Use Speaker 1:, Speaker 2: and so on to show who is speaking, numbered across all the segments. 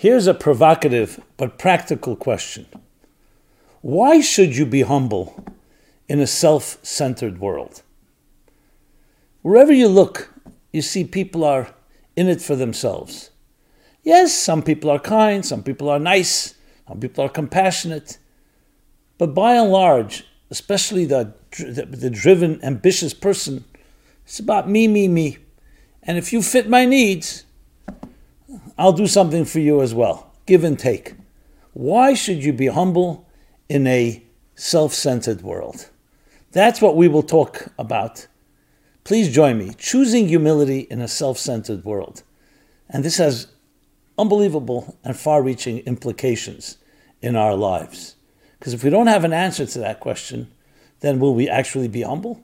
Speaker 1: Here's a provocative but practical question Why should you be humble in a self centered world? Wherever you look, you see people are in it for themselves. Yes, some people are kind, some people are nice, some people are compassionate. But by and large, especially the, the, the driven, ambitious person, it's about me, me, me. And if you fit my needs, I'll do something for you as well. Give and take. Why should you be humble in a self centered world? That's what we will talk about. Please join me. Choosing humility in a self centered world. And this has unbelievable and far reaching implications in our lives. Because if we don't have an answer to that question, then will we actually be humble?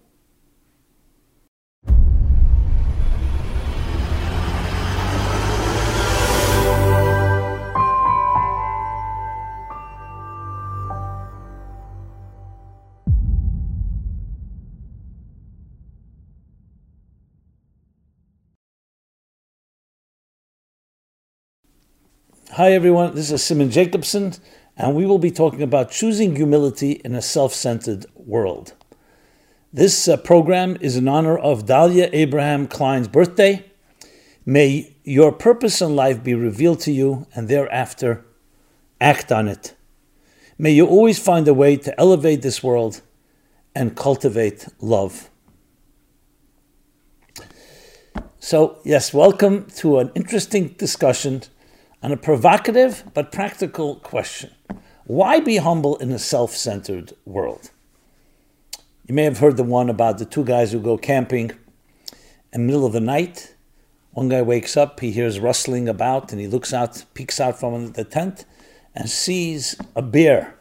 Speaker 1: Hi, everyone. This is Simon Jacobson, and we will be talking about choosing humility in a self centered world. This uh, program is in honor of Dahlia Abraham Klein's birthday. May your purpose in life be revealed to you, and thereafter act on it. May you always find a way to elevate this world and cultivate love. So, yes, welcome to an interesting discussion on a provocative but practical question Why be humble in a self centered world? You may have heard the one about the two guys who go camping in the middle of the night. One guy wakes up, he hears rustling about, and he looks out, peeks out from the tent, and sees a bear.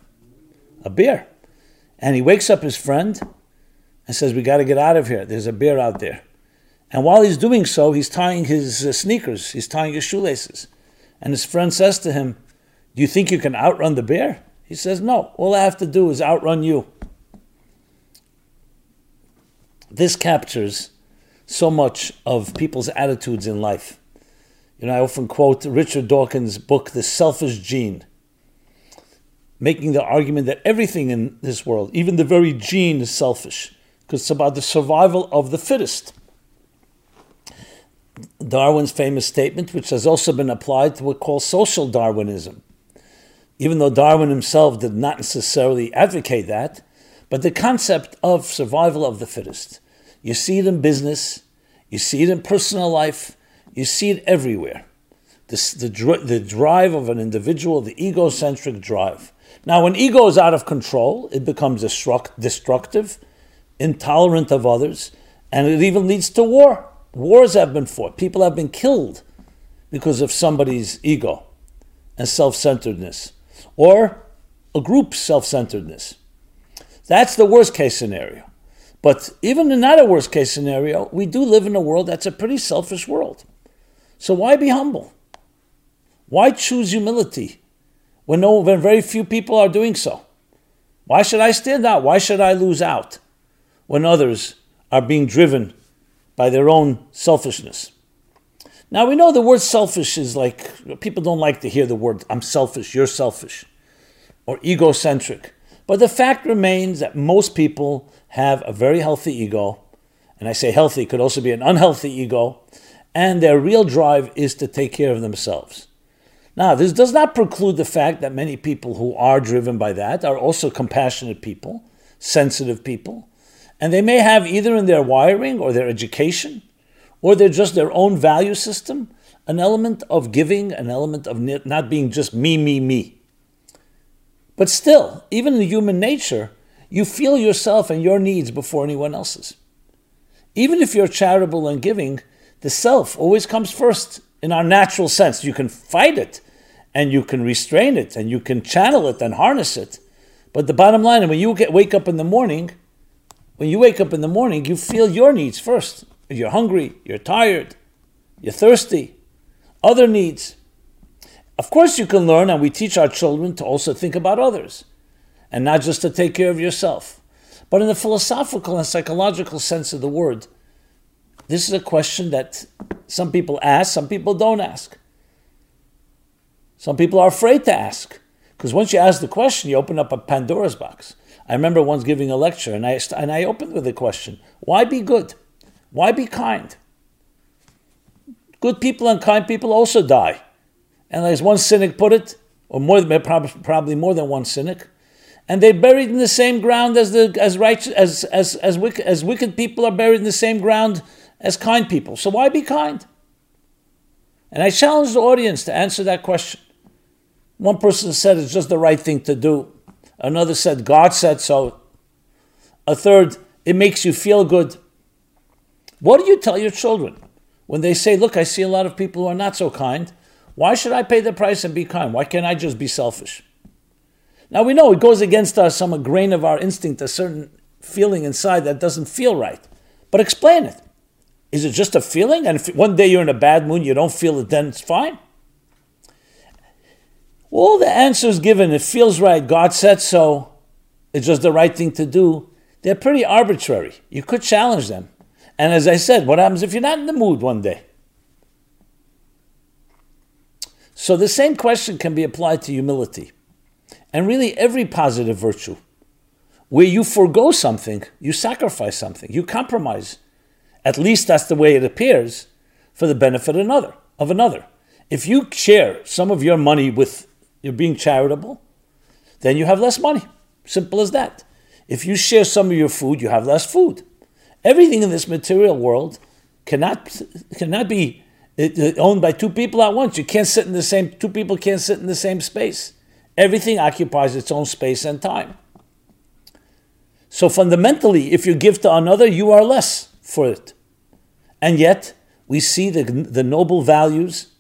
Speaker 1: A bear. And he wakes up his friend and says, We got to get out of here. There's a bear out there. And while he's doing so, he's tying his uh, sneakers, he's tying his shoelaces. And his friend says to him, Do you think you can outrun the bear? He says, No, all I have to do is outrun you. This captures so much of people's attitudes in life. You know, I often quote Richard Dawkins' book, The Selfish Gene, making the argument that everything in this world, even the very gene, is selfish, because it's about the survival of the fittest. Darwin's famous statement, which has also been applied to what we call social Darwinism. Even though Darwin himself did not necessarily advocate that, but the concept of survival of the fittest. You see it in business, you see it in personal life, you see it everywhere. This, the, the drive of an individual, the egocentric drive. Now, when ego is out of control, it becomes destructive, intolerant of others, and it even leads to war. Wars have been fought. People have been killed because of somebody's ego and self centeredness, or a group's self centeredness. That's the worst case scenario. But even in that a worst case scenario, we do live in a world that's a pretty selfish world. So why be humble? Why choose humility when, no, when very few people are doing so? Why should I stand out? Why should I lose out when others are being driven by their own selfishness. Now we know the word selfish is like people don't like to hear the word I'm selfish, you're selfish, or egocentric. But the fact remains that most people have a very healthy ego, and I say healthy could also be an unhealthy ego, and their real drive is to take care of themselves. Now, this does not preclude the fact that many people who are driven by that are also compassionate people, sensitive people, and they may have either in their wiring or their education, or they're just their own value system, an element of giving, an element of not being just me, me, me. But still, even in human nature, you feel yourself and your needs before anyone else's. Even if you're charitable and giving, the self always comes first in our natural sense. You can fight it and you can restrain it and you can channel it and harness it. But the bottom line, when you get, wake up in the morning, when you wake up in the morning, you feel your needs first. You're hungry, you're tired, you're thirsty, other needs. Of course, you can learn, and we teach our children to also think about others and not just to take care of yourself. But in the philosophical and psychological sense of the word, this is a question that some people ask, some people don't ask. Some people are afraid to ask because once you ask the question, you open up a Pandora's box. I remember once giving a lecture and I, and I opened with a question Why be good? Why be kind? Good people and kind people also die. And as one cynic put it, or more than, probably more than one cynic, and they're buried in the same ground as the as righteous as as as wicked, as wicked people are buried in the same ground as kind people. So why be kind? And I challenge the audience to answer that question. One person said it's just the right thing to do. Another said God said so. A third, it makes you feel good. What do you tell your children when they say, Look, I see a lot of people who are not so kind? Why should I pay the price and be kind? Why can't I just be selfish? Now we know it goes against us some grain of our instinct, a certain feeling inside that doesn't feel right. But explain it. Is it just a feeling? And if one day you're in a bad mood, you don't feel it, then it's fine. All the answers given, it feels right, God said so, it's just the right thing to do, they're pretty arbitrary. You could challenge them. And as I said, what happens if you're not in the mood one day? So the same question can be applied to humility and really every positive virtue. Where you forego something, you sacrifice something, you compromise. At least that's the way it appears for the benefit of another, of another. If you share some of your money with you're being charitable, then you have less money. Simple as that. If you share some of your food, you have less food. Everything in this material world cannot cannot be owned by two people at once. You can't sit in the same two people can't sit in the same space. Everything occupies its own space and time. So fundamentally, if you give to another, you are less for it. And yet, we see the, the noble values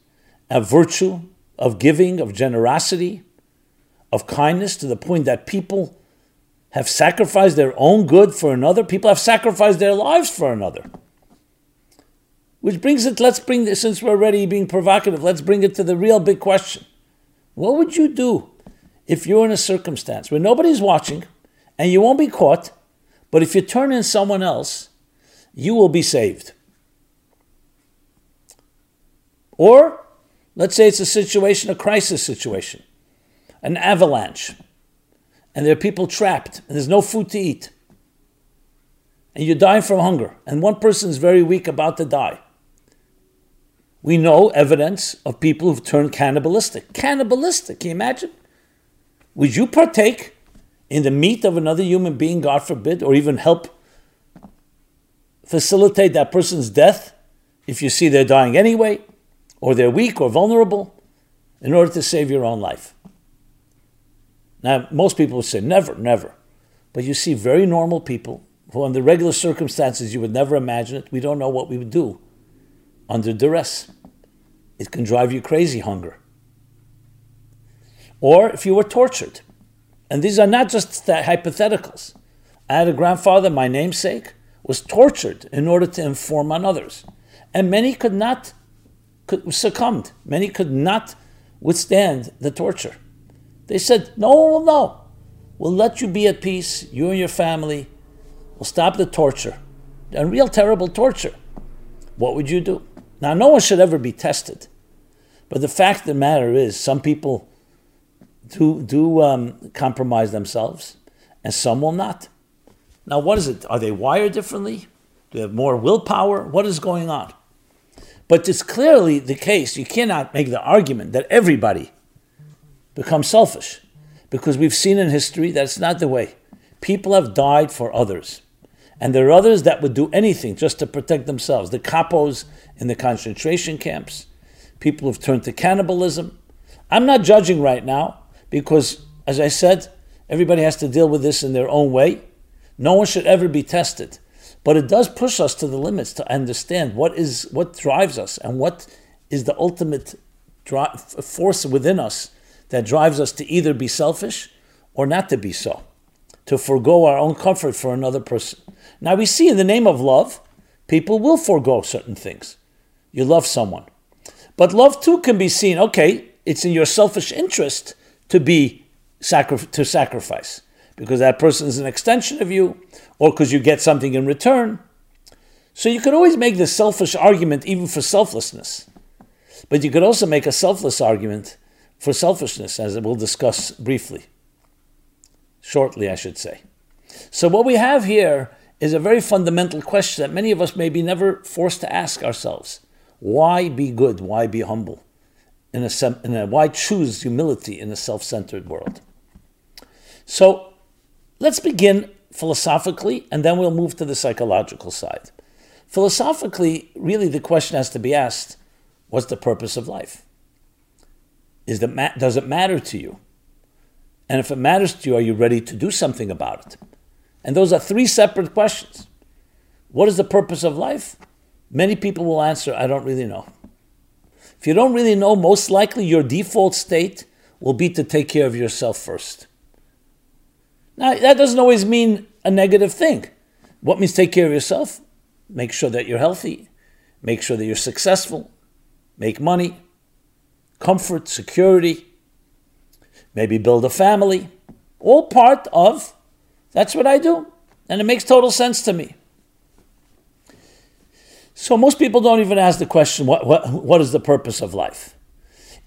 Speaker 1: of virtue, of giving, of generosity, of kindness to the point that people have sacrificed their own good for another. People have sacrificed their lives for another. Which brings it, let's bring this, since we're already being provocative, let's bring it to the real big question. What would you do if you're in a circumstance where nobody's watching and you won't be caught, but if you turn in someone else, you will be saved. Or, let's say it's a situation, a crisis situation, an avalanche, and there are people trapped, and there's no food to eat, and you're dying from hunger, and one person is very weak, about to die. We know evidence of people who've turned cannibalistic. Cannibalistic, can you imagine? Would you partake in the meat of another human being, God forbid, or even help facilitate that person's death if you see they're dying anyway, or they're weak or vulnerable, in order to save your own life? Now, most people would say never, never. But you see very normal people who, under regular circumstances, you would never imagine it. We don't know what we would do under duress. It can drive you crazy, hunger or if you were tortured. And these are not just hypotheticals. I had a grandfather, my namesake, was tortured in order to inform on others. And many could not, could, succumbed. Many could not withstand the torture. They said, No one will know. We'll let you be at peace, you and your family. We'll stop the torture. And real terrible torture. What would you do? Now, no one should ever be tested. But the fact of the matter is, some people do do um, compromise themselves, and some will not. Now, what is it? Are they wired differently? Do they have more willpower? What is going on? But it's clearly the case. You cannot make the argument that everybody becomes selfish, because we've seen in history that it's not the way. People have died for others. And there are others that would do anything just to protect themselves. The capos in the concentration camps, people who've turned to cannibalism. I'm not judging right now because, as I said, everybody has to deal with this in their own way. No one should ever be tested. But it does push us to the limits to understand what is what drives us and what is the ultimate dri- force within us that drives us to either be selfish or not to be so, to forego our own comfort for another person. Now we see in the name of love, people will forego certain things. You love someone. But love too can be seen, okay, it's in your selfish interest to be sacri- to sacrifice because that person is an extension of you or because you get something in return. So you could always make the selfish argument even for selflessness. But you could also make a selfless argument for selfishness, as we'll discuss briefly. Shortly, I should say. So, what we have here is a very fundamental question that many of us may be never forced to ask ourselves why be good? Why be humble? In a, in a, why choose humility in a self centered world? So, let's begin philosophically, and then we'll move to the psychological side. Philosophically, really the question has to be asked what's the purpose of life? Is the, does it matter to you? And if it matters to you, are you ready to do something about it? And those are three separate questions. What is the purpose of life? Many people will answer, I don't really know. If you don't really know, most likely your default state will be to take care of yourself first. Now, that doesn't always mean a negative thing. What means take care of yourself? Make sure that you're healthy, make sure that you're successful, make money, comfort, security, maybe build a family. All part of that's what I do. And it makes total sense to me. So most people don't even ask the question, what, what, what is the purpose of life?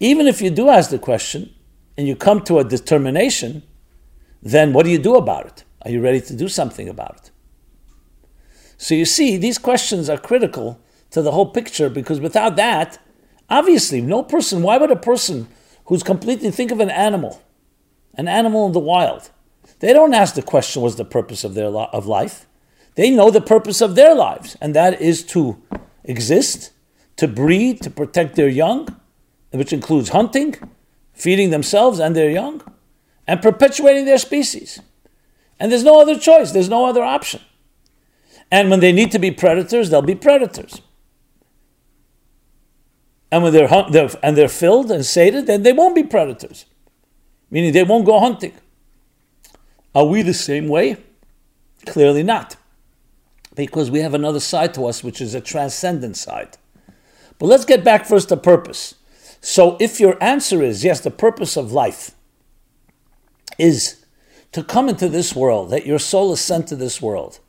Speaker 1: Even if you do ask the question and you come to a determination, then what do you do about it? Are you ready to do something about it? So you see, these questions are critical to the whole picture because without that, obviously, no person, why would a person who's completely, think of an animal, an animal in the wild, they don't ask the question, what's the purpose of their of life? They know the purpose of their lives, and that is to exist, to breed, to protect their young, which includes hunting, feeding themselves and their young, and perpetuating their species. And there's no other choice, there's no other option. And when they need to be predators, they'll be predators. And when they're, they're, and they're filled and sated, then they won't be predators, meaning they won't go hunting. Are we the same way? Clearly not, because we have another side to us, which is a transcendent side. But let's get back first to purpose. So, if your answer is yes, the purpose of life is to come into this world, that your soul is sent to this world,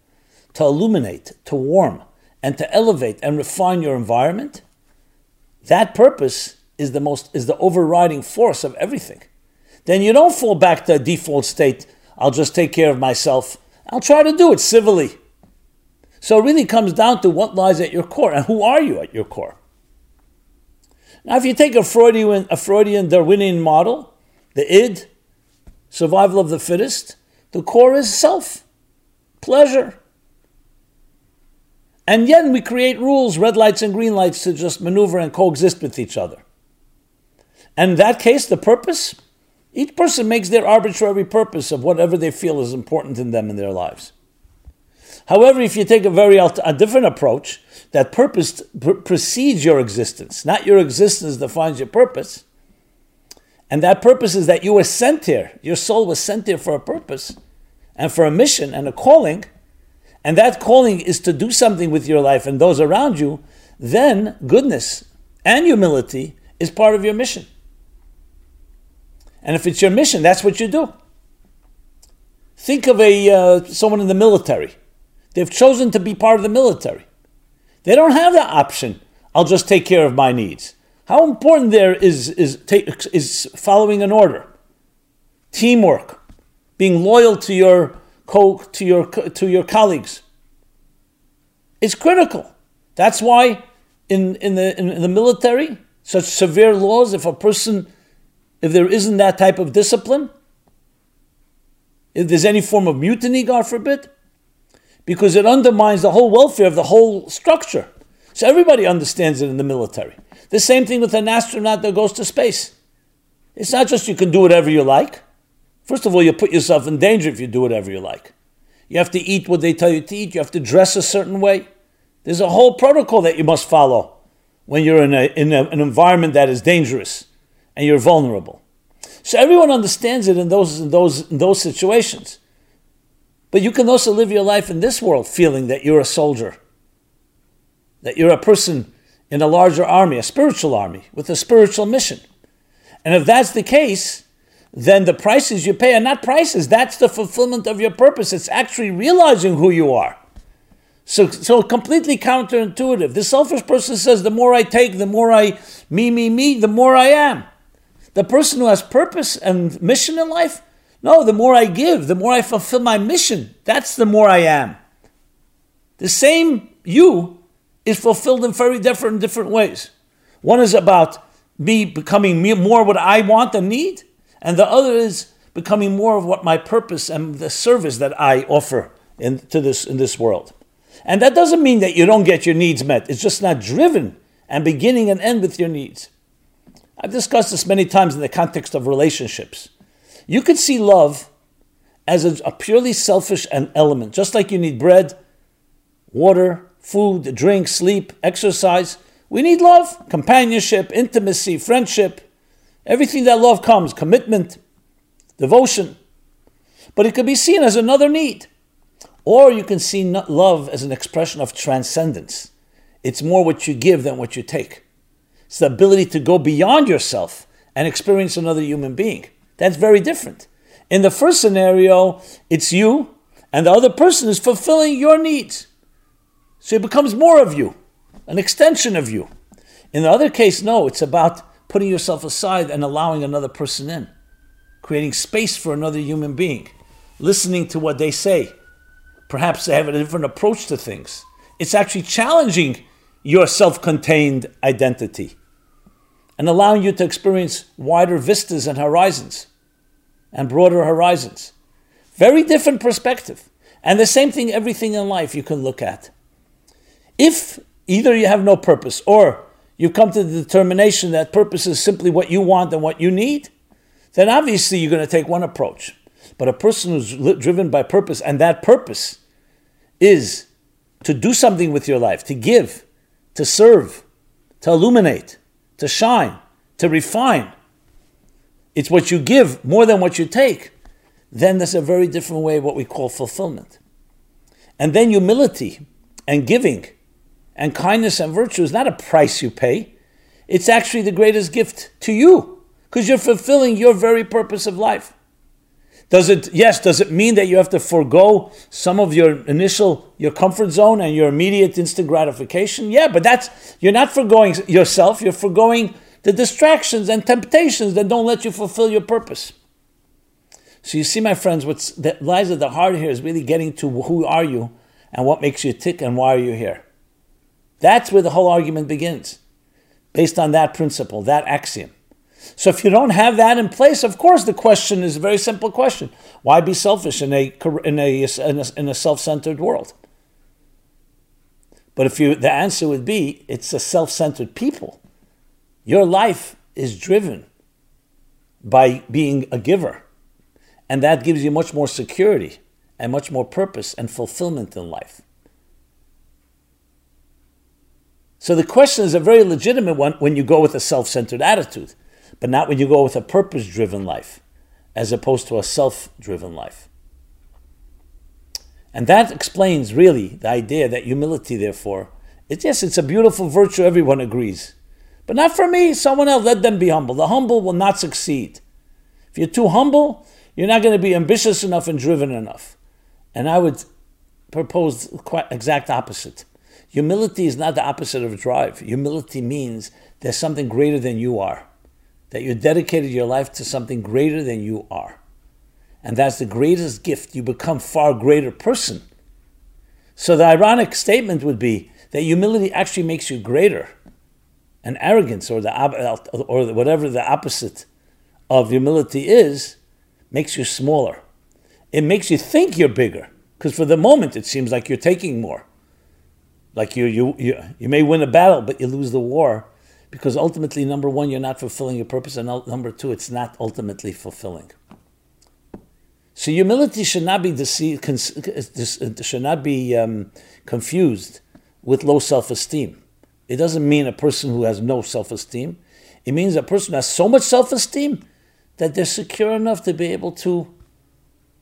Speaker 1: to illuminate, to warm, and to elevate and refine your environment, that purpose is the most is the overriding force of everything. Then you don't fall back to a default state, I'll just take care of myself. I'll try to do it civilly. So it really comes down to what lies at your core and who are you at your core. Now, if you take a Freudian, a Freudian Darwinian model, the id, survival of the fittest, the core is self, pleasure, and yet we create rules, red lights and green lights, to just maneuver and coexist with each other. And in that case, the purpose? Each person makes their arbitrary purpose of whatever they feel is important in them in their lives. However, if you take a very a different approach, that purpose precedes your existence, not your existence defines your purpose. And that purpose is that you were sent here. Your soul was sent here for a purpose and for a mission and a calling and that calling is to do something with your life and those around you, then goodness and humility is part of your mission. And if it's your mission, that's what you do. Think of a uh, someone in the military. They've chosen to be part of the military. They don't have the option. I'll just take care of my needs. How important there is is is following an order, teamwork, being loyal to your co- to your to your colleagues. It's critical. That's why in, in the in, the military, such severe laws, if a person if there isn't that type of discipline, if there's any form of mutiny, God forbid, because it undermines the whole welfare of the whole structure. So everybody understands it in the military. The same thing with an astronaut that goes to space. It's not just you can do whatever you like. First of all, you put yourself in danger if you do whatever you like. You have to eat what they tell you to eat. You have to dress a certain way. There's a whole protocol that you must follow when you're in, a, in a, an environment that is dangerous and you're vulnerable. So everyone understands it in those, in those, in those situations. But you can also live your life in this world feeling that you're a soldier, that you're a person in a larger army, a spiritual army, with a spiritual mission. And if that's the case, then the prices you pay are not prices. That's the fulfillment of your purpose. It's actually realizing who you are. So, so completely counterintuitive. The selfish person says, the more I take, the more I, me, me, me, the more I am. The person who has purpose and mission in life, no, the more I give, the more I fulfill my mission. That's the more I am. The same you is fulfilled in very different different ways. One is about me becoming more what I want and need, and the other is becoming more of what my purpose and the service that I offer in, to this, in this world. And that doesn't mean that you don't get your needs met. It's just not driven and beginning and end with your needs. I've discussed this many times in the context of relationships. You could see love as a, a purely selfish an element, just like you need bread, water, food, drink, sleep, exercise. We need love, companionship, intimacy, friendship, everything that love comes, commitment, devotion. But it could be seen as another need. Or you can see love as an expression of transcendence. It's more what you give than what you take. It's the ability to go beyond yourself and experience another human being. That's very different. In the first scenario, it's you, and the other person is fulfilling your needs. So it becomes more of you, an extension of you. In the other case, no, it's about putting yourself aside and allowing another person in, creating space for another human being, listening to what they say. Perhaps they have a different approach to things. It's actually challenging your self contained identity and allowing you to experience wider vistas and horizons and broader horizons. Very different perspective. And the same thing, everything in life you can look at. If either you have no purpose or you come to the determination that purpose is simply what you want and what you need, then obviously you're going to take one approach. But a person who's driven by purpose, and that purpose is to do something with your life, to give, to serve, to illuminate, to shine, to refine. It's what you give more than what you take. Then there's a very different way of what we call fulfillment. And then humility and giving and kindness and virtue is not a price you pay. It's actually the greatest gift to you because you're fulfilling your very purpose of life. Does it, yes, does it mean that you have to forego some of your initial, your comfort zone and your immediate instant gratification? Yeah, but that's, you're not foregoing yourself, you're foregoing the distractions and temptations that don't let you fulfill your purpose. So you see, my friends, what lies at the heart here is really getting to who are you and what makes you tick and why are you here. That's where the whole argument begins, based on that principle, that axiom. So if you don't have that in place, of course, the question is a very simple question: Why be selfish in a in a in a, in a self-centered world? But if you, the answer would be, it's a self-centered people. Your life is driven by being a giver, and that gives you much more security and much more purpose and fulfillment in life. So the question is a very legitimate one when you go with a self-centered attitude but not when you go with a purpose driven life as opposed to a self driven life. And that explains really the idea that humility, therefore, it's yes, it's a beautiful virtue, everyone agrees. But not for me, someone else, let them be humble. The humble will not succeed. If you're too humble, you're not going to be ambitious enough and driven enough. And I would propose quite exact opposite. Humility is not the opposite of drive. Humility means there's something greater than you are that you dedicated your life to something greater than you are. And that's the greatest gift. You become far greater person. So the ironic statement would be that humility actually makes you greater. And arrogance or the or whatever the opposite of humility is makes you smaller. It makes you think you're bigger because for the moment it seems like you're taking more. Like you, you, you, you may win a battle, but you lose the war because ultimately, number one, you're not fulfilling your purpose, and number two, it's not ultimately fulfilling. So humility should not be deceived, should not be um, confused with low self-esteem. It doesn't mean a person who has no self-esteem. It means a person who has so much self-esteem that they're secure enough to be able to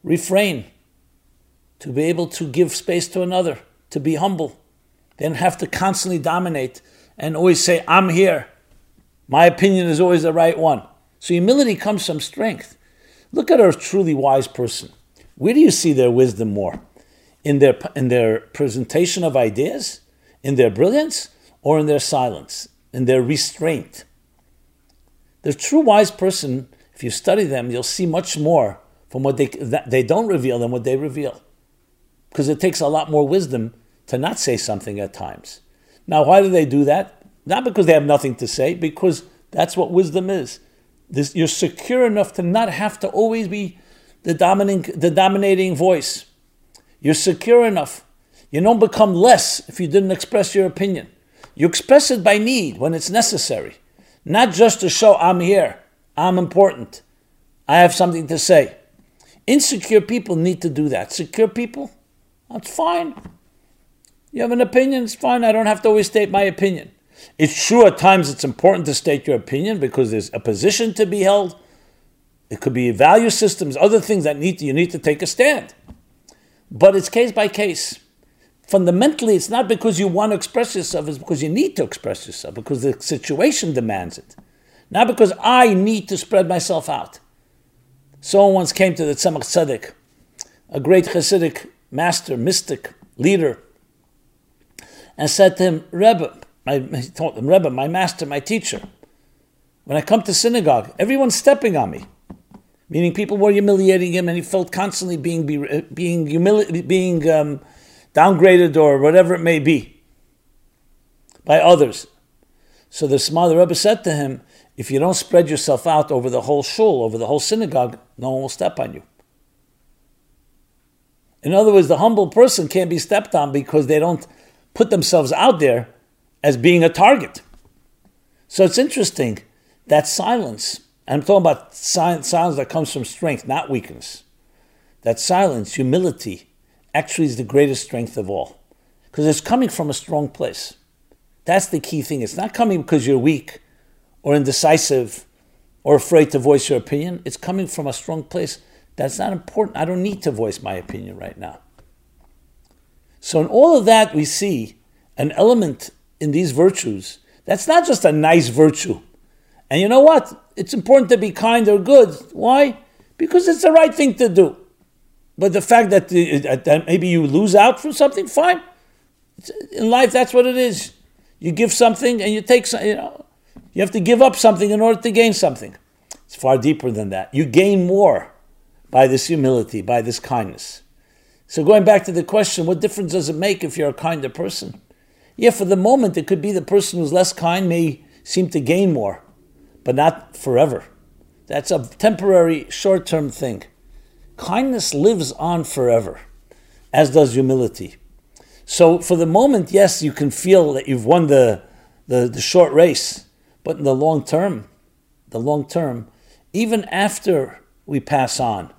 Speaker 1: refrain, to be able to give space to another, to be humble. They don't have to constantly dominate and always say, I'm here. My opinion is always the right one. So humility comes from strength. Look at a truly wise person. Where do you see their wisdom more? In their, in their presentation of ideas, in their brilliance, or in their silence, in their restraint? The true wise person, if you study them, you'll see much more from what they, they don't reveal than what they reveal. Because it takes a lot more wisdom to not say something at times. Now, why do they do that? Not because they have nothing to say, because that's what wisdom is. This, you're secure enough to not have to always be the dominating, the dominating voice. You're secure enough. You don't become less if you didn't express your opinion. You express it by need when it's necessary, not just to show I'm here, I'm important, I have something to say. Insecure people need to do that. Secure people, that's fine. You have an opinion, it's fine. I don't have to always state my opinion. It's true at times it's important to state your opinion because there's a position to be held. It could be value systems, other things that need to, you need to take a stand. But it's case by case. Fundamentally, it's not because you want to express yourself, it's because you need to express yourself, because the situation demands it. Not because I need to spread myself out. Someone once came to the Tzemach Tzedek, a great Hasidic master, mystic, leader, and said to him, Rebbe, my, he told him, Rebbe, my master, my teacher, when I come to synagogue, everyone's stepping on me meaning people were humiliating him, and he felt constantly being being humili- being um, downgraded or whatever it may be by others. So the Small Rebbe said to him, "If you don't spread yourself out over the whole shul, over the whole synagogue, no one will step on you." In other words, the humble person can't be stepped on because they don't put themselves out there as being a target. So it's interesting that silence I'm talking about silence that comes from strength, not weakness. That silence, humility, actually is the greatest strength of all. Because it's coming from a strong place. That's the key thing. It's not coming because you're weak or indecisive or afraid to voice your opinion. It's coming from a strong place. That's not important. I don't need to voice my opinion right now. So, in all of that, we see an element in these virtues that's not just a nice virtue. And you know what? It's important to be kind or good. Why? Because it's the right thing to do. But the fact that, that maybe you lose out from something, fine. In life, that's what it is. You give something and you take some, you know, you have to give up something in order to gain something. It's far deeper than that. You gain more by this humility, by this kindness. So going back to the question, what difference does it make if you're a kinder person? Yeah, for the moment, it could be the person who's less kind may seem to gain more but not forever. That's a temporary, short term thing. Kindness lives on forever, as does humility. So, for the moment, yes, you can feel that you've won the, the, the short race, but in the long term, the long term, even after we pass on,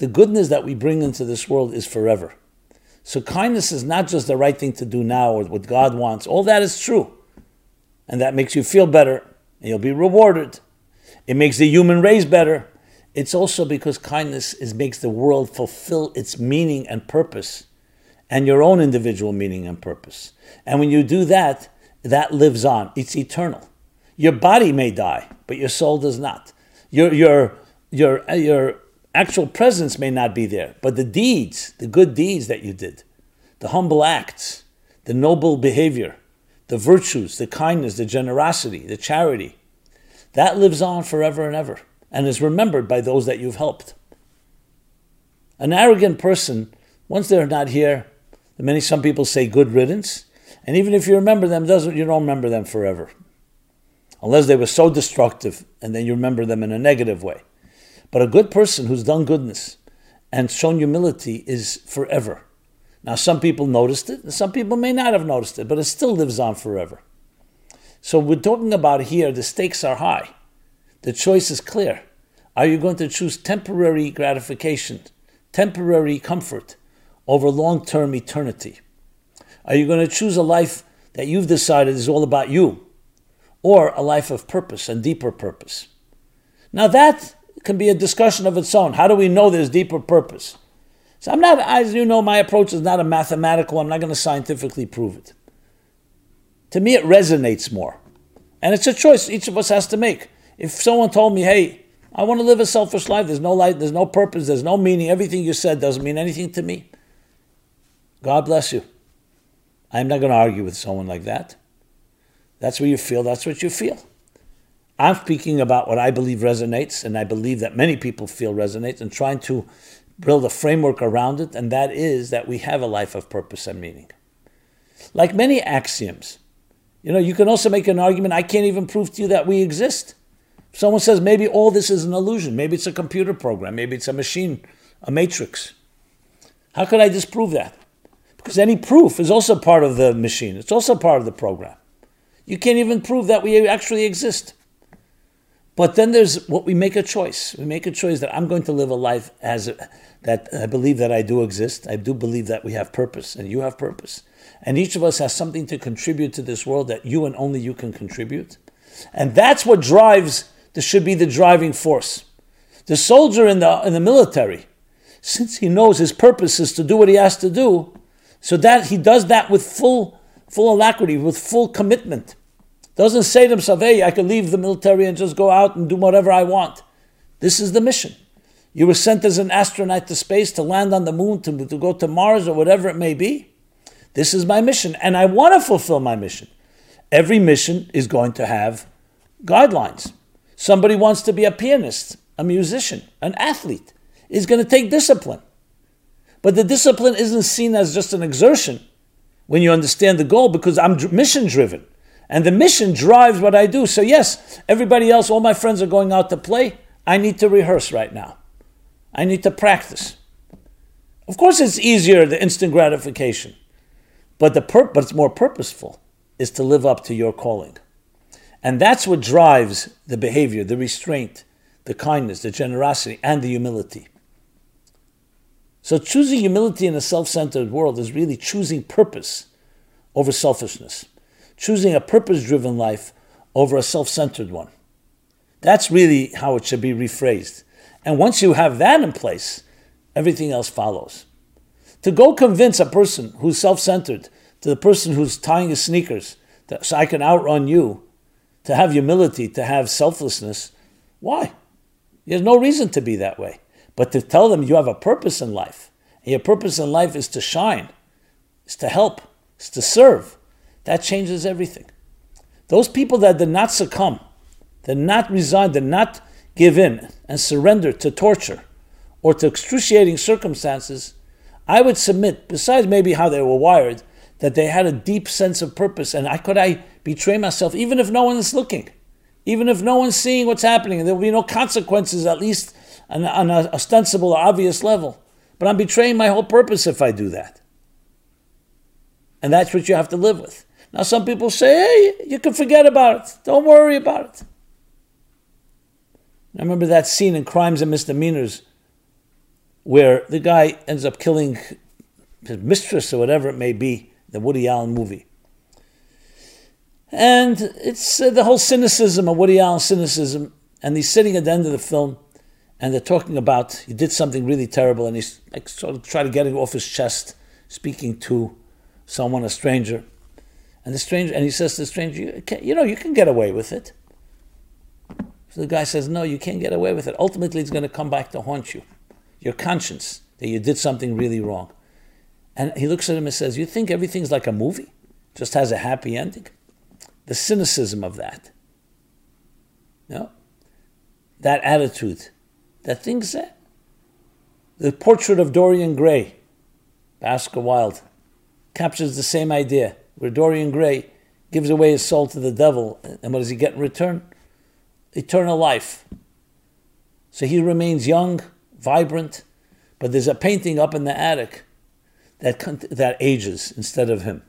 Speaker 1: the goodness that we bring into this world is forever. So, kindness is not just the right thing to do now or what God wants. All that is true. And that makes you feel better and you'll be rewarded. It makes the human race better. It's also because kindness is, makes the world fulfill its meaning and purpose and your own individual meaning and purpose. And when you do that, that lives on. It's eternal. Your body may die, but your soul does not. Your, your, your, your actual presence may not be there, but the deeds, the good deeds that you did, the humble acts, the noble behavior, the virtues, the kindness, the generosity, the charity, that lives on forever and ever and is remembered by those that you've helped. An arrogant person, once they're not here, many some people say good riddance, and even if you remember them, doesn't you don't remember them forever. Unless they were so destructive and then you remember them in a negative way. But a good person who's done goodness and shown humility is forever. Now, some people noticed it, and some people may not have noticed it, but it still lives on forever. So, we're talking about here, the stakes are high. The choice is clear. Are you going to choose temporary gratification, temporary comfort, over long term eternity? Are you going to choose a life that you've decided is all about you, or a life of purpose and deeper purpose? Now, that can be a discussion of its own. How do we know there's deeper purpose? So I'm not, as you know, my approach is not a mathematical, I'm not going to scientifically prove it. To me, it resonates more. And it's a choice each of us has to make. If someone told me, hey, I want to live a selfish life, there's no life, there's no purpose, there's no meaning, everything you said doesn't mean anything to me, God bless you. I'm not going to argue with someone like that. That's what you feel, that's what you feel. I'm speaking about what I believe resonates, and I believe that many people feel resonates, and trying to build a framework around it, and that is that we have a life of purpose and meaning. Like many axioms, you know, you can also make an argument I can't even prove to you that we exist. Someone says maybe all this is an illusion, maybe it's a computer program, maybe it's a machine, a matrix. How could I disprove that? Because any proof is also part of the machine, it's also part of the program. You can't even prove that we actually exist. But then there's what we make a choice. We make a choice that I'm going to live a life as a, that I believe that I do exist. I do believe that we have purpose and you have purpose. And each of us has something to contribute to this world that you and only you can contribute. And that's what drives, this should be the driving force. The soldier in the, in the military, since he knows his purpose is to do what he has to do, so that he does that with full, full alacrity, with full commitment. Doesn't say to himself, hey, I can leave the military and just go out and do whatever I want. This is the mission. You were sent as an astronaut to space to land on the moon, to, to go to Mars or whatever it may be. This is my mission, and I want to fulfill my mission. Every mission is going to have guidelines. Somebody wants to be a pianist, a musician, an athlete, is going to take discipline. But the discipline isn't seen as just an exertion when you understand the goal because I'm mission driven. And the mission drives what I do. So, yes, everybody else, all my friends are going out to play. I need to rehearse right now. I need to practice. Of course, it's easier, the instant gratification. But, the pur- but it's more purposeful, is to live up to your calling. And that's what drives the behavior, the restraint, the kindness, the generosity, and the humility. So, choosing humility in a self centered world is really choosing purpose over selfishness choosing a purpose driven life over a self centered one. That's really how it should be rephrased. And once you have that in place, everything else follows. To go convince a person who's self centered, to the person who's tying his sneakers, that, so I can outrun you, to have humility, to have selflessness, why? There's no reason to be that way. But to tell them you have a purpose in life, and your purpose in life is to shine, is to help, is to serve, that changes everything. Those people that did not succumb, did not resign, did not give in and surrender to torture or to excruciating circumstances, I would submit, besides maybe how they were wired, that they had a deep sense of purpose. And I could I betray myself even if no one is looking, even if no one's seeing what's happening, and there will be no consequences, at least on, on an ostensible or obvious level. But I'm betraying my whole purpose if I do that. And that's what you have to live with. Now, some people say, hey, you can forget about it. Don't worry about it. I remember that scene in Crimes and Misdemeanors where the guy ends up killing his mistress or whatever it may be, the Woody Allen movie. And it's uh, the whole cynicism of Woody Allen cynicism. And he's sitting at the end of the film and they're talking about he did something really terrible and he's like sort of trying to get it off his chest, speaking to someone, a stranger. And the stranger, and he says to the stranger, you, you know, you can get away with it. So the guy says, no, you can't get away with it. Ultimately, it's going to come back to haunt you. Your conscience that you did something really wrong. And he looks at him and says, you think everything's like a movie? Just has a happy ending? The cynicism of that. No? That attitude. That things that. The portrait of Dorian Gray, Oscar Wilde, captures the same idea where Dorian Gray gives away his soul to the devil, and what does he get in return? Eternal life. So he remains young, vibrant, but there's a painting up in the attic that, that ages instead of him.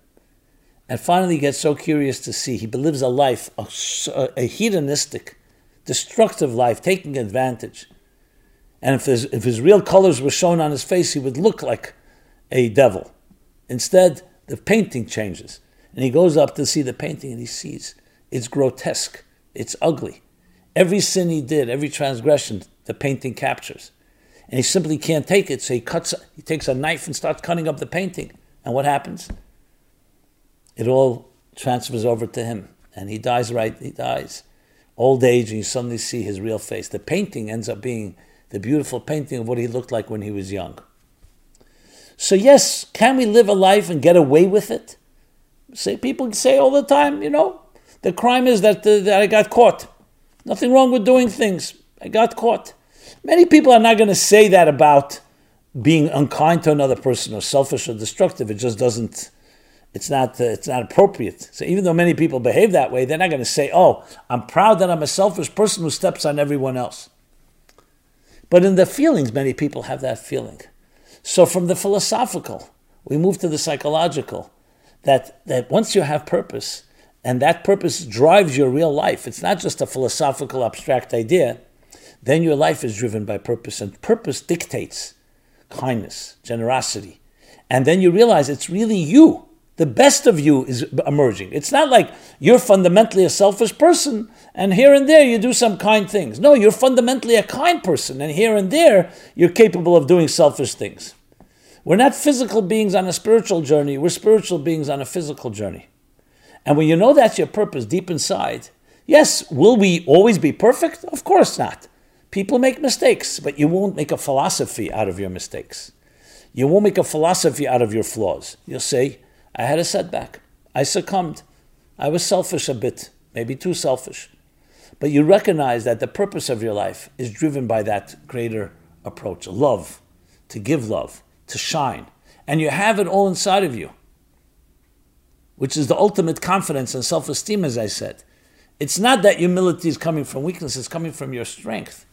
Speaker 1: And finally, he gets so curious to see. He lives a life, a, a hedonistic, destructive life, taking advantage. And if his, if his real colors were shown on his face, he would look like a devil. Instead, the painting changes. And he goes up to see the painting and he sees it's grotesque, it's ugly. Every sin he did, every transgression, the painting captures. And he simply can't take it, so he cuts he takes a knife and starts cutting up the painting. And what happens? It all transfers over to him. And he dies right, he dies. Old age, and you suddenly see his real face. The painting ends up being the beautiful painting of what he looked like when he was young. So, yes, can we live a life and get away with it? Say people say all the time, you know, the crime is that, uh, that I got caught. Nothing wrong with doing things. I got caught. Many people are not going to say that about being unkind to another person or selfish or destructive. It just doesn't. It's not. Uh, it's not appropriate. So even though many people behave that way, they're not going to say, "Oh, I'm proud that I'm a selfish person who steps on everyone else." But in the feelings, many people have that feeling. So from the philosophical, we move to the psychological. That that once you have purpose, and that purpose drives your real life, it's not just a philosophical abstract idea. Then your life is driven by purpose, and purpose dictates kindness, generosity. And then you realize it's really you. The best of you is emerging. It's not like you're fundamentally a selfish person and here and there you do some kind things. No, you're fundamentally a kind person and here and there you're capable of doing selfish things. We're not physical beings on a spiritual journey, we're spiritual beings on a physical journey. And when you know that's your purpose deep inside, yes, will we always be perfect? Of course not. People make mistakes, but you won't make a philosophy out of your mistakes. You won't make a philosophy out of your flaws. You'll say, I had a setback. I succumbed. I was selfish a bit, maybe too selfish. But you recognize that the purpose of your life is driven by that greater approach love, to give love, to shine. And you have it all inside of you, which is the ultimate confidence and self esteem, as I said. It's not that humility is coming from weakness, it's coming from your strength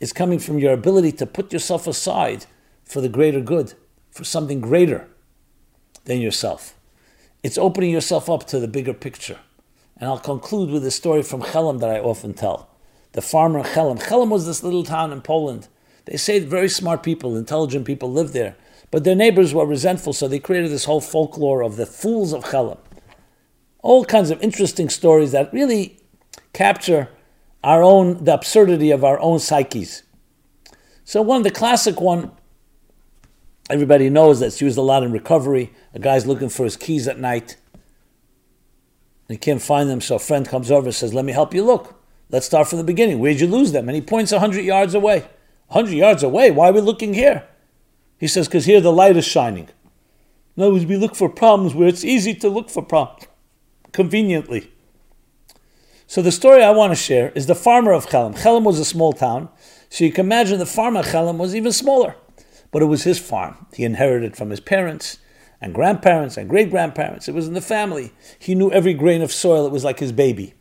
Speaker 1: It's coming from your ability to put yourself aside for the greater good, for something greater than yourself. It's opening yourself up to the bigger picture. And I'll conclude with a story from Chelm that I often tell. The farmer Chelm. Chelm was this little town in Poland. They say very smart people, intelligent people lived there. But their neighbors were resentful, so they created this whole folklore of the fools of Chelm. All kinds of interesting stories that really capture our own the absurdity of our own psyches. So one the classic one everybody knows that's used a lot in recovery. A guy's looking for his keys at night. He can't find them, so a friend comes over and says, Let me help you look. Let's start from the beginning. Where'd you lose them? And he points a hundred yards away. A hundred yards away? Why are we looking here? He says, Because here the light is shining. In other words, we look for problems where it's easy to look for problems conveniently. So the story I want to share is the farmer of Chelm. Chelm was a small town, so you can imagine the farmer of Chelm was even smaller. But it was his farm. He inherited from his parents and grandparents and great grandparents. It was in the family. He knew every grain of soil. It was like his baby.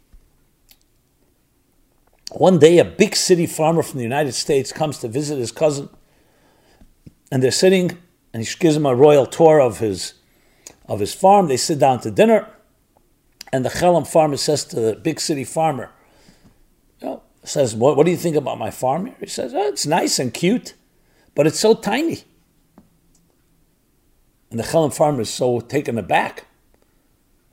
Speaker 1: One day, a big city farmer from the United States comes to visit his cousin, and they're sitting, and he gives him a royal tour of his of his farm. They sit down to dinner. And the Chelm farmer says to the big city farmer, you know, says, what, what do you think about my farm here? He says, oh, it's nice and cute, but it's so tiny. And the Chelm farmer is so taken aback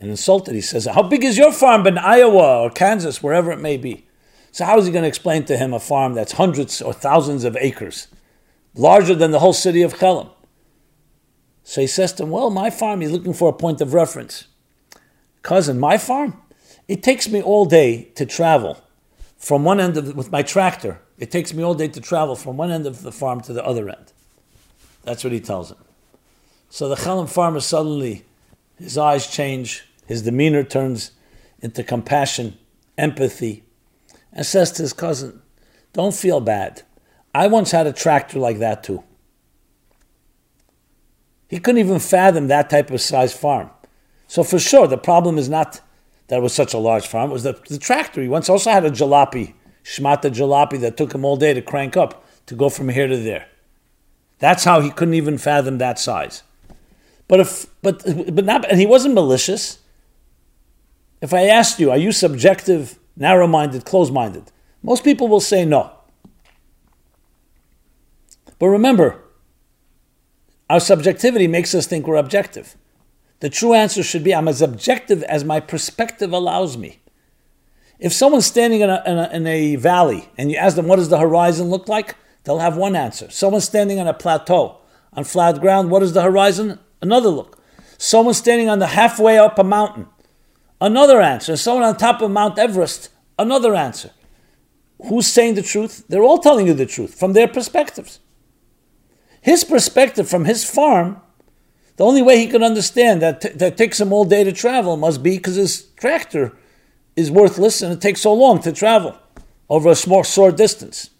Speaker 1: and insulted. He says, How big is your farm in Iowa or Kansas, wherever it may be? So, how is he going to explain to him a farm that's hundreds or thousands of acres, larger than the whole city of Chelm? So he says to him, Well, my farm, he's looking for a point of reference cousin, my farm, it takes me all day to travel from one end of with my tractor. It takes me all day to travel from one end of the farm to the other end. That's what he tells him. So the Chelm farmer suddenly, his eyes change, his demeanor turns into compassion, empathy, and says to his cousin, Don't feel bad. I once had a tractor like that too. He couldn't even fathom that type of size farm. So for sure, the problem is not that it was such a large farm. It was the, the tractor. He once also had a jalopy, shmata jalopy, that took him all day to crank up to go from here to there. That's how he couldn't even fathom that size. But if but but not and he wasn't malicious. If I asked you, are you subjective, narrow-minded, closed-minded? Most people will say no. But remember, our subjectivity makes us think we're objective. The true answer should be I'm as objective as my perspective allows me. If someone's standing in a, in a, in a valley and you ask them what does the horizon look like, they'll have one answer. Someone's standing on a plateau, on flat ground, what is the horizon? Another look. Someone standing on the halfway up a mountain, another answer. Someone on top of Mount Everest, another answer. Who's saying the truth? They're all telling you the truth from their perspectives. His perspective from his farm the only way he can understand that t- that takes him all day to travel must be because his tractor is worthless and it takes so long to travel. over a small short distance.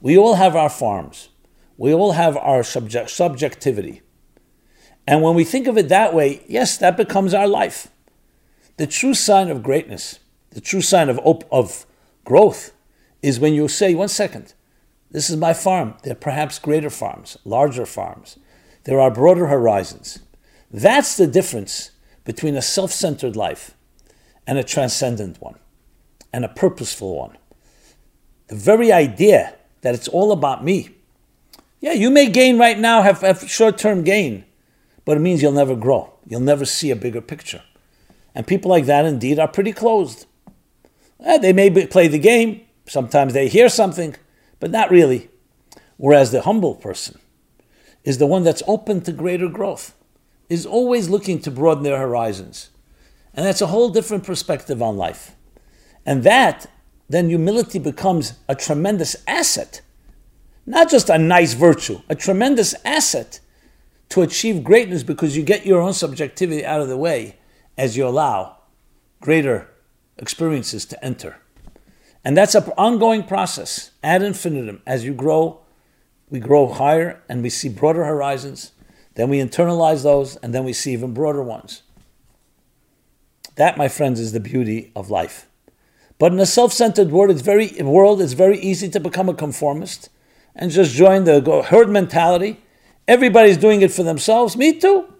Speaker 1: We all have our farms. We all have our subject, subjectivity. And when we think of it that way, yes, that becomes our life. The true sign of greatness, the true sign of, op- of growth, is when you say, one second, this is my farm. There are perhaps greater farms, larger farms. There are broader horizons. That's the difference between a self centered life and a transcendent one and a purposeful one. The very idea that it's all about me. Yeah, you may gain right now, have, have short term gain, but it means you'll never grow. You'll never see a bigger picture. And people like that indeed are pretty closed. They may be, play the game, sometimes they hear something, but not really. Whereas the humble person is the one that's open to greater growth, is always looking to broaden their horizons. And that's a whole different perspective on life. And that, then humility becomes a tremendous asset, not just a nice virtue, a tremendous asset to achieve greatness because you get your own subjectivity out of the way as you allow greater experiences to enter. And that's an ongoing process ad infinitum. As you grow, we grow higher and we see broader horizons. Then we internalize those and then we see even broader ones. That, my friends, is the beauty of life. But in a self-centered world, it's very world, it's very easy to become a conformist and just join the herd mentality. Everybody's doing it for themselves. Me too.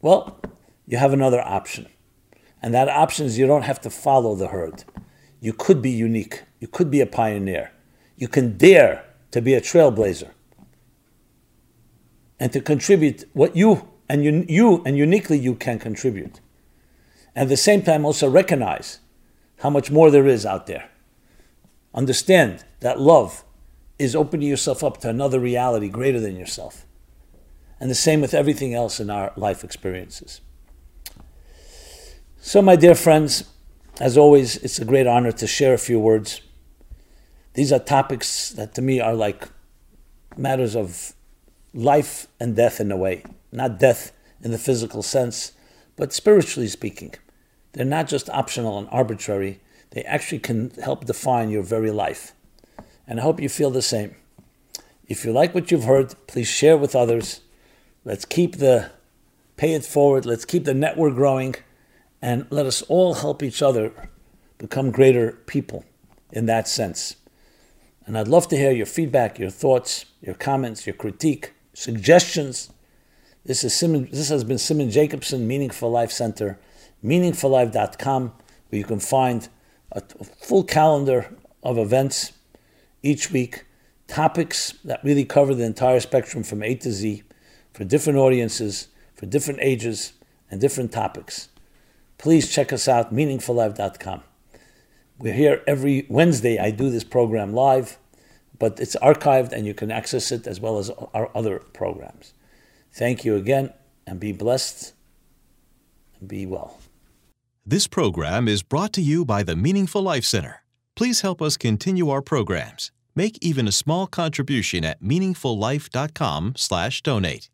Speaker 1: Well, you have another option. And that option is you don't have to follow the herd you could be unique. You could be a pioneer. You can dare to be a trailblazer and to contribute what you and you, you and uniquely you can contribute. At the same time, also recognize how much more there is out there. Understand that love is opening yourself up to another reality greater than yourself. And the same with everything else in our life experiences. So, my dear friends, as always, it's a great honor to share a few words. These are topics that to me are like matters of life and death in a way. Not death in the physical sense, but spiritually speaking. They're not just optional and arbitrary, they actually can help define your very life. And I hope you feel the same. If you like what you've heard, please share with others. Let's keep the pay it forward. Let's keep the network growing and let us all help each other become greater people in that sense. And I'd love to hear your feedback, your thoughts, your comments, your critique, suggestions. This is Simon, this has been Simon Jacobson, Meaningful Life Center, meaningfullife.com, where you can find a full calendar of events each week, topics that really cover the entire spectrum from A to Z for different audiences, for different ages, and different topics please check us out, meaningfullife.com. We're here every Wednesday. I do this program live, but it's archived and you can access it as well as our other programs. Thank you again and be blessed and be well.
Speaker 2: This program is brought to you by the Meaningful Life Center. Please help us continue our programs. Make even a small contribution at meaningfullife.com/donate.